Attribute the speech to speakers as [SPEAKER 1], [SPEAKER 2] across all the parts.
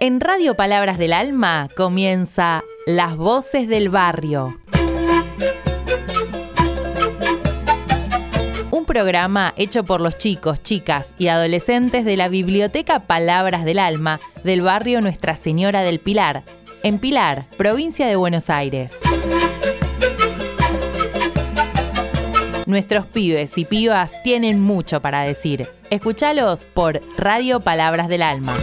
[SPEAKER 1] En Radio Palabras del Alma comienza Las Voces del Barrio. Un programa hecho por los chicos, chicas y adolescentes de la Biblioteca Palabras del Alma del barrio Nuestra Señora del Pilar, en Pilar, provincia de Buenos Aires. Nuestros pibes y pibas tienen mucho para decir. Escúchalos por Radio Palabras del Alma.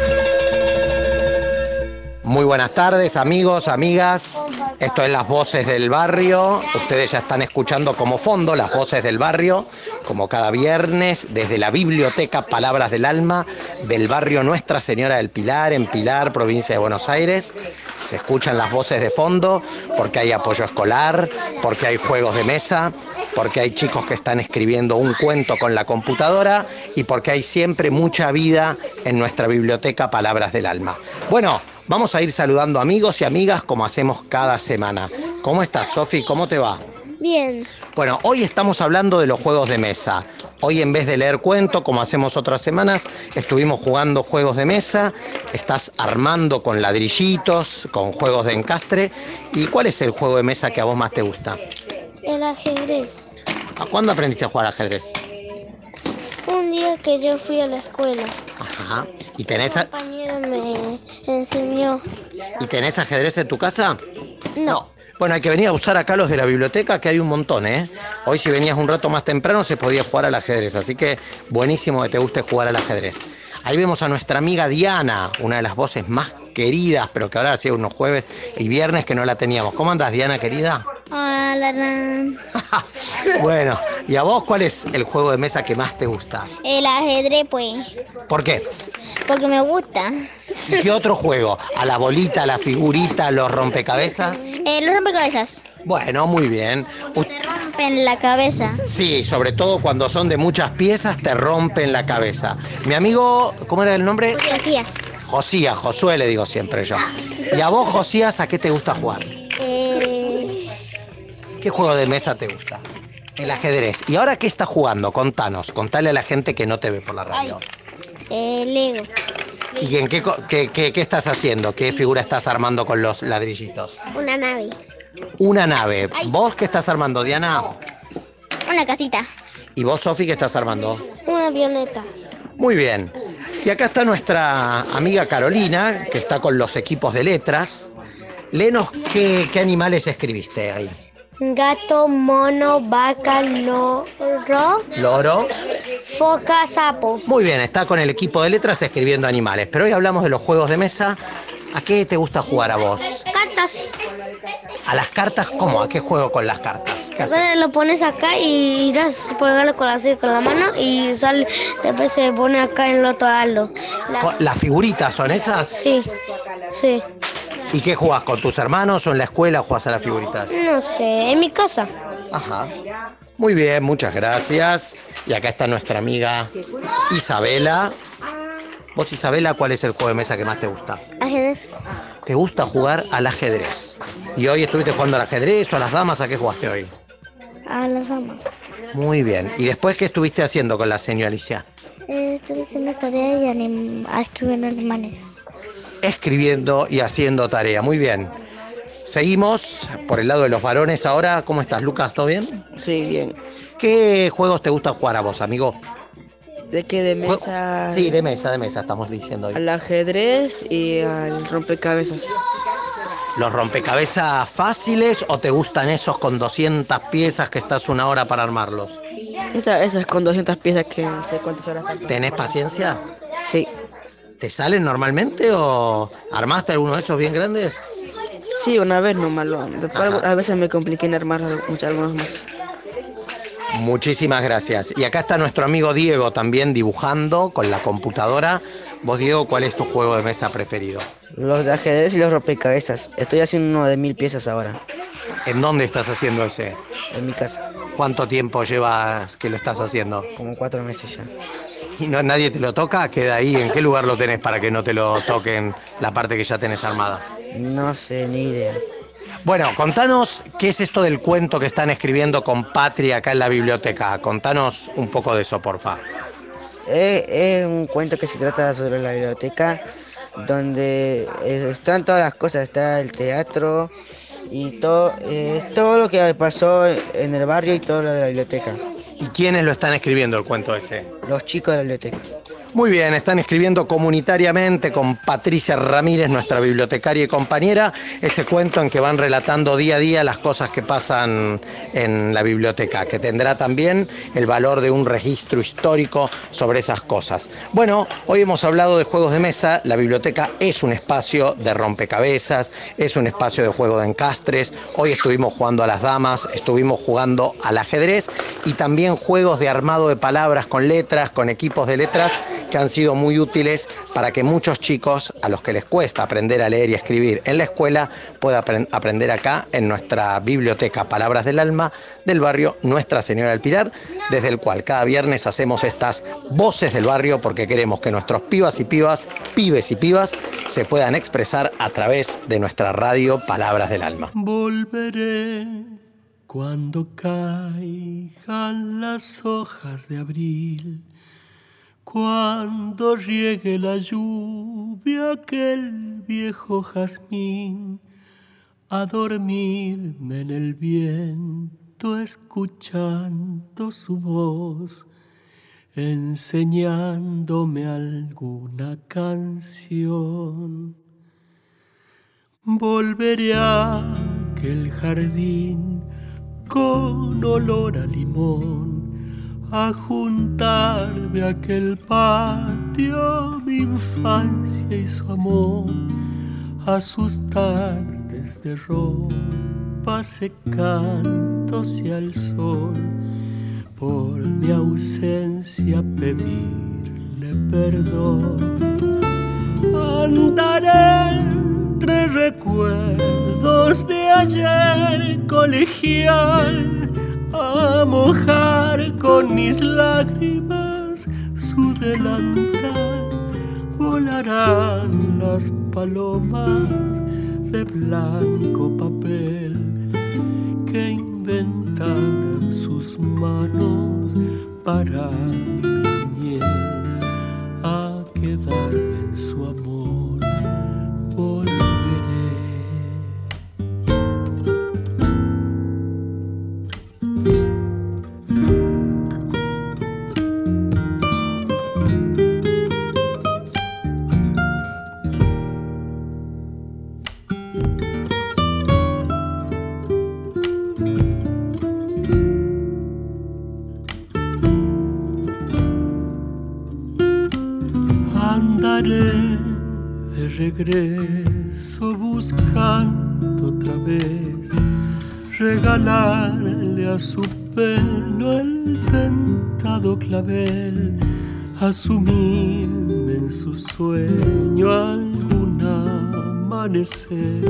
[SPEAKER 2] Muy buenas tardes, amigos, amigas. Esto es Las Voces del Barrio. Ustedes ya están escuchando como fondo las voces del barrio, como cada viernes, desde la Biblioteca Palabras del Alma del barrio Nuestra Señora del Pilar, en Pilar, provincia de Buenos Aires. Se escuchan las voces de fondo porque hay apoyo escolar, porque hay juegos de mesa, porque hay chicos que están escribiendo un cuento con la computadora y porque hay siempre mucha vida en nuestra biblioteca Palabras del Alma. Bueno, Vamos a ir saludando amigos y amigas como hacemos cada semana. ¿Cómo estás, Sofi? ¿Cómo te va?
[SPEAKER 3] Bien.
[SPEAKER 2] Bueno, hoy estamos hablando de los juegos de mesa. Hoy en vez de leer cuento, como hacemos otras semanas, estuvimos jugando juegos de mesa, estás armando con ladrillitos, con juegos de encastre. ¿Y cuál es el juego de mesa que a vos más te gusta?
[SPEAKER 3] El ajedrez.
[SPEAKER 2] ¿A cuándo aprendiste a jugar ajedrez?
[SPEAKER 3] Un día que yo fui a la escuela.
[SPEAKER 2] Ajá. ¿Y tenés, a-
[SPEAKER 3] compañero me enseñó.
[SPEAKER 2] ¿Y tenés ajedrez en tu casa?
[SPEAKER 3] No.
[SPEAKER 2] Bueno, hay que venir a usar acá los de la biblioteca, que hay un montón, ¿eh? Hoy si venías un rato más temprano se podía jugar al ajedrez, así que buenísimo que te guste jugar al ajedrez. Ahí vemos a nuestra amiga Diana, una de las voces más queridas, pero que ahora hacía unos jueves y viernes que no la teníamos. ¿Cómo andas, Diana, querida?
[SPEAKER 3] Hola,
[SPEAKER 2] bueno, ¿y a vos cuál es el juego de mesa que más te gusta?
[SPEAKER 3] El ajedrez, pues.
[SPEAKER 2] ¿Por qué?
[SPEAKER 3] Porque me gusta.
[SPEAKER 2] ¿Y qué otro juego? ¿A la bolita, a la figurita, los rompecabezas?
[SPEAKER 3] Eh, los rompecabezas.
[SPEAKER 2] Bueno, muy bien. U-
[SPEAKER 3] Me rompen la cabeza.
[SPEAKER 2] Sí, sobre todo cuando son de muchas piezas te rompen la cabeza. Mi amigo, ¿cómo era el nombre?
[SPEAKER 3] ¿Qué hacías?
[SPEAKER 2] Josías, Josué le digo siempre yo. ¿Y a vos, Josías, a qué te gusta jugar?
[SPEAKER 3] Eh,
[SPEAKER 2] ¿Qué juego de mesa te gusta? El ajedrez. ¿Y ahora qué estás jugando? Contanos, contale a la gente que no te ve por la radio.
[SPEAKER 3] eh, Lego.
[SPEAKER 2] ¿Y en qué, qué, qué- qué estás haciendo? ¿Qué figura estás armando con los ladrillitos?
[SPEAKER 3] Una nave.
[SPEAKER 2] Una nave. ¿Vos qué estás armando, Diana?
[SPEAKER 3] Una casita.
[SPEAKER 2] ¿Y vos, Sofi, qué estás armando?
[SPEAKER 3] Una avioneta.
[SPEAKER 2] Muy bien. Y acá está nuestra amiga Carolina, que está con los equipos de letras. Lenos qué, qué animales escribiste ahí.
[SPEAKER 3] Gato, mono, vaca, loro,
[SPEAKER 2] Loro.
[SPEAKER 3] Foca, sapo.
[SPEAKER 2] Muy bien, está con el equipo de letras escribiendo animales. Pero hoy hablamos de los juegos de mesa. ¿A qué te gusta jugar a vos?
[SPEAKER 3] Cartas.
[SPEAKER 2] ¿A las cartas? ¿Cómo? ¿A qué juego con las cartas?
[SPEAKER 3] Lo pones acá y das por pegarlo con, así, con la mano y sale, después se pone acá en el otro halo. La-
[SPEAKER 2] ¿Las figuritas son esas?
[SPEAKER 3] sí, sí.
[SPEAKER 2] ¿Y qué jugás? ¿Con tus hermanos o en la escuela jugás a las figuritas?
[SPEAKER 3] No sé, en mi casa.
[SPEAKER 2] Ajá. Muy bien, muchas gracias. Y acá está nuestra amiga Isabela. Vos, Isabela, ¿cuál es el juego de mesa que más te gusta?
[SPEAKER 3] Ajedrez.
[SPEAKER 2] ¿Te gusta jugar al ajedrez? ¿Y hoy estuviste jugando al ajedrez o a las damas? ¿A qué jugaste hoy?
[SPEAKER 3] A las damas.
[SPEAKER 2] Muy bien. ¿Y después qué estuviste haciendo con la señora Alicia?
[SPEAKER 3] Eh, estoy haciendo tarea y anim a escribir animales.
[SPEAKER 2] Escribiendo y haciendo tarea. Muy bien. Seguimos por el lado de los varones ahora. ¿Cómo estás, Lucas? ¿Todo bien?
[SPEAKER 4] Sí, bien.
[SPEAKER 2] ¿Qué juegos te gusta jugar a vos, amigo?
[SPEAKER 4] ¿De qué? De mesa.
[SPEAKER 2] Sí, de mesa, de mesa, estamos diciendo hoy.
[SPEAKER 4] Al ajedrez y al rompecabezas.
[SPEAKER 2] ¿Los rompecabezas fáciles o te gustan esos con 200 piezas que estás una hora para armarlos?
[SPEAKER 4] Esa, esas con 200 piezas que no sé cuántas horas faltan.
[SPEAKER 2] ¿Tenés paciencia?
[SPEAKER 4] Sí.
[SPEAKER 2] ¿Te salen normalmente o armaste alguno de esos bien grandes?
[SPEAKER 4] Sí, una vez nomás lo. Después
[SPEAKER 2] Ajá.
[SPEAKER 4] a veces me compliqué en armar muchas algunos más.
[SPEAKER 2] Muchísimas gracias. Y acá está nuestro amigo Diego también dibujando con la computadora. Vos, Diego, ¿cuál es tu juego de mesa preferido?
[SPEAKER 5] Los de ajedrez y los rompecabezas. Estoy haciendo uno de mil piezas ahora,
[SPEAKER 2] ¿En dónde estás haciendo ese?
[SPEAKER 5] en mi casa.
[SPEAKER 2] ¿Cuánto tiempo llevas que lo estás haciendo?
[SPEAKER 5] Como cuatro meses ya.
[SPEAKER 2] ¿Y no, nadie te lo toca? ¿Queda ahí? ¿En qué lugar lo tenés para que no te lo toquen la parte que ya tenés armada?
[SPEAKER 5] No sé, ni idea.
[SPEAKER 2] Bueno, contanos qué es esto del cuento que están escribiendo con Patria acá en la biblioteca. Contanos un poco de eso, porfa.
[SPEAKER 5] Eh, Es, un cuento que se trata sobre la biblioteca donde eh, están todas las cosas, está el teatro y todo, eh, todo lo que pasó en el barrio y todo lo de la biblioteca.
[SPEAKER 2] ¿Y quiénes lo están escribiendo el cuento ese?
[SPEAKER 5] Los chicos de la biblioteca.
[SPEAKER 2] Muy bien, están escribiendo comunitariamente con Patricia Ramírez, nuestra bibliotecaria y compañera, ese cuento en que van relatando día a día las cosas que pasan en la biblioteca, que tendrá también el valor de un registro histórico sobre esas cosas. Bueno, hoy hemos hablado de juegos de mesa, la biblioteca es un espacio de rompecabezas, es un espacio de juego de encastres, hoy estuvimos jugando a las damas, estuvimos jugando al ajedrez y también juegos de armado de palabras con letras, con equipos de letras que han sido muy útiles para que muchos chicos a los que les cuesta aprender a leer y escribir en la escuela puedan aprender acá en nuestra biblioteca Palabras del Alma del barrio Nuestra Señora del Pilar, desde el cual cada viernes hacemos estas voces del barrio porque queremos que nuestros pibas y pibas, pibes y pibas se puedan expresar a través de nuestra radio Palabras del Alma.
[SPEAKER 6] Volveré cuando caigan las hojas de abril cuando riegue la lluvia aquel viejo jazmín, a dormirme en el viento escuchando su voz, enseñándome alguna canción. Volveré a aquel jardín con olor a limón a juntarme a aquel patio, mi infancia y su amor, a sus tardes de ropa secándose al sol, por mi ausencia pedirle perdón. Andaré entre recuerdos de ayer colegial a mojar con mis lágrimas su delantal. Volarán las palomas de blanco papel que inventaron sus manos para regreso buscando otra vez regalarle a su pelo el tentado clavel, asumirme en su sueño algún amanecer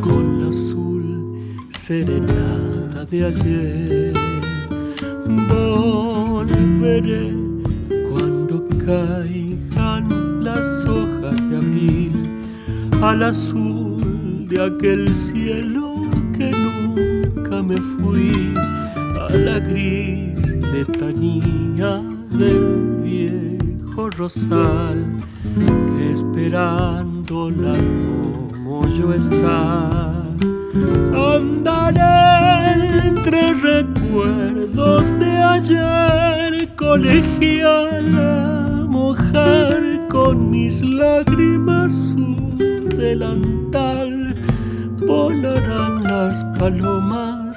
[SPEAKER 6] con la azul serenata de ayer. Volveré cuando caigan las hojas de abril al azul de aquel cielo que nunca me fui, a la gris letanía del viejo rosal que esperándola como yo está. Andaré entre recuerdos de ayer con mis lágrimas su delantal, volarán las palomas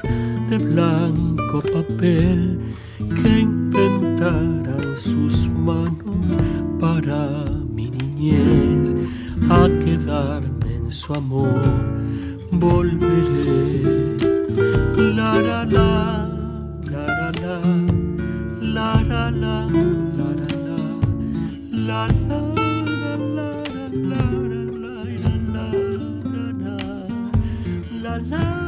[SPEAKER 6] de blanco papel que inventarán sus manos para mi niñez. A quedarme en su amor volveré. La la la, la la la, la la la. la la.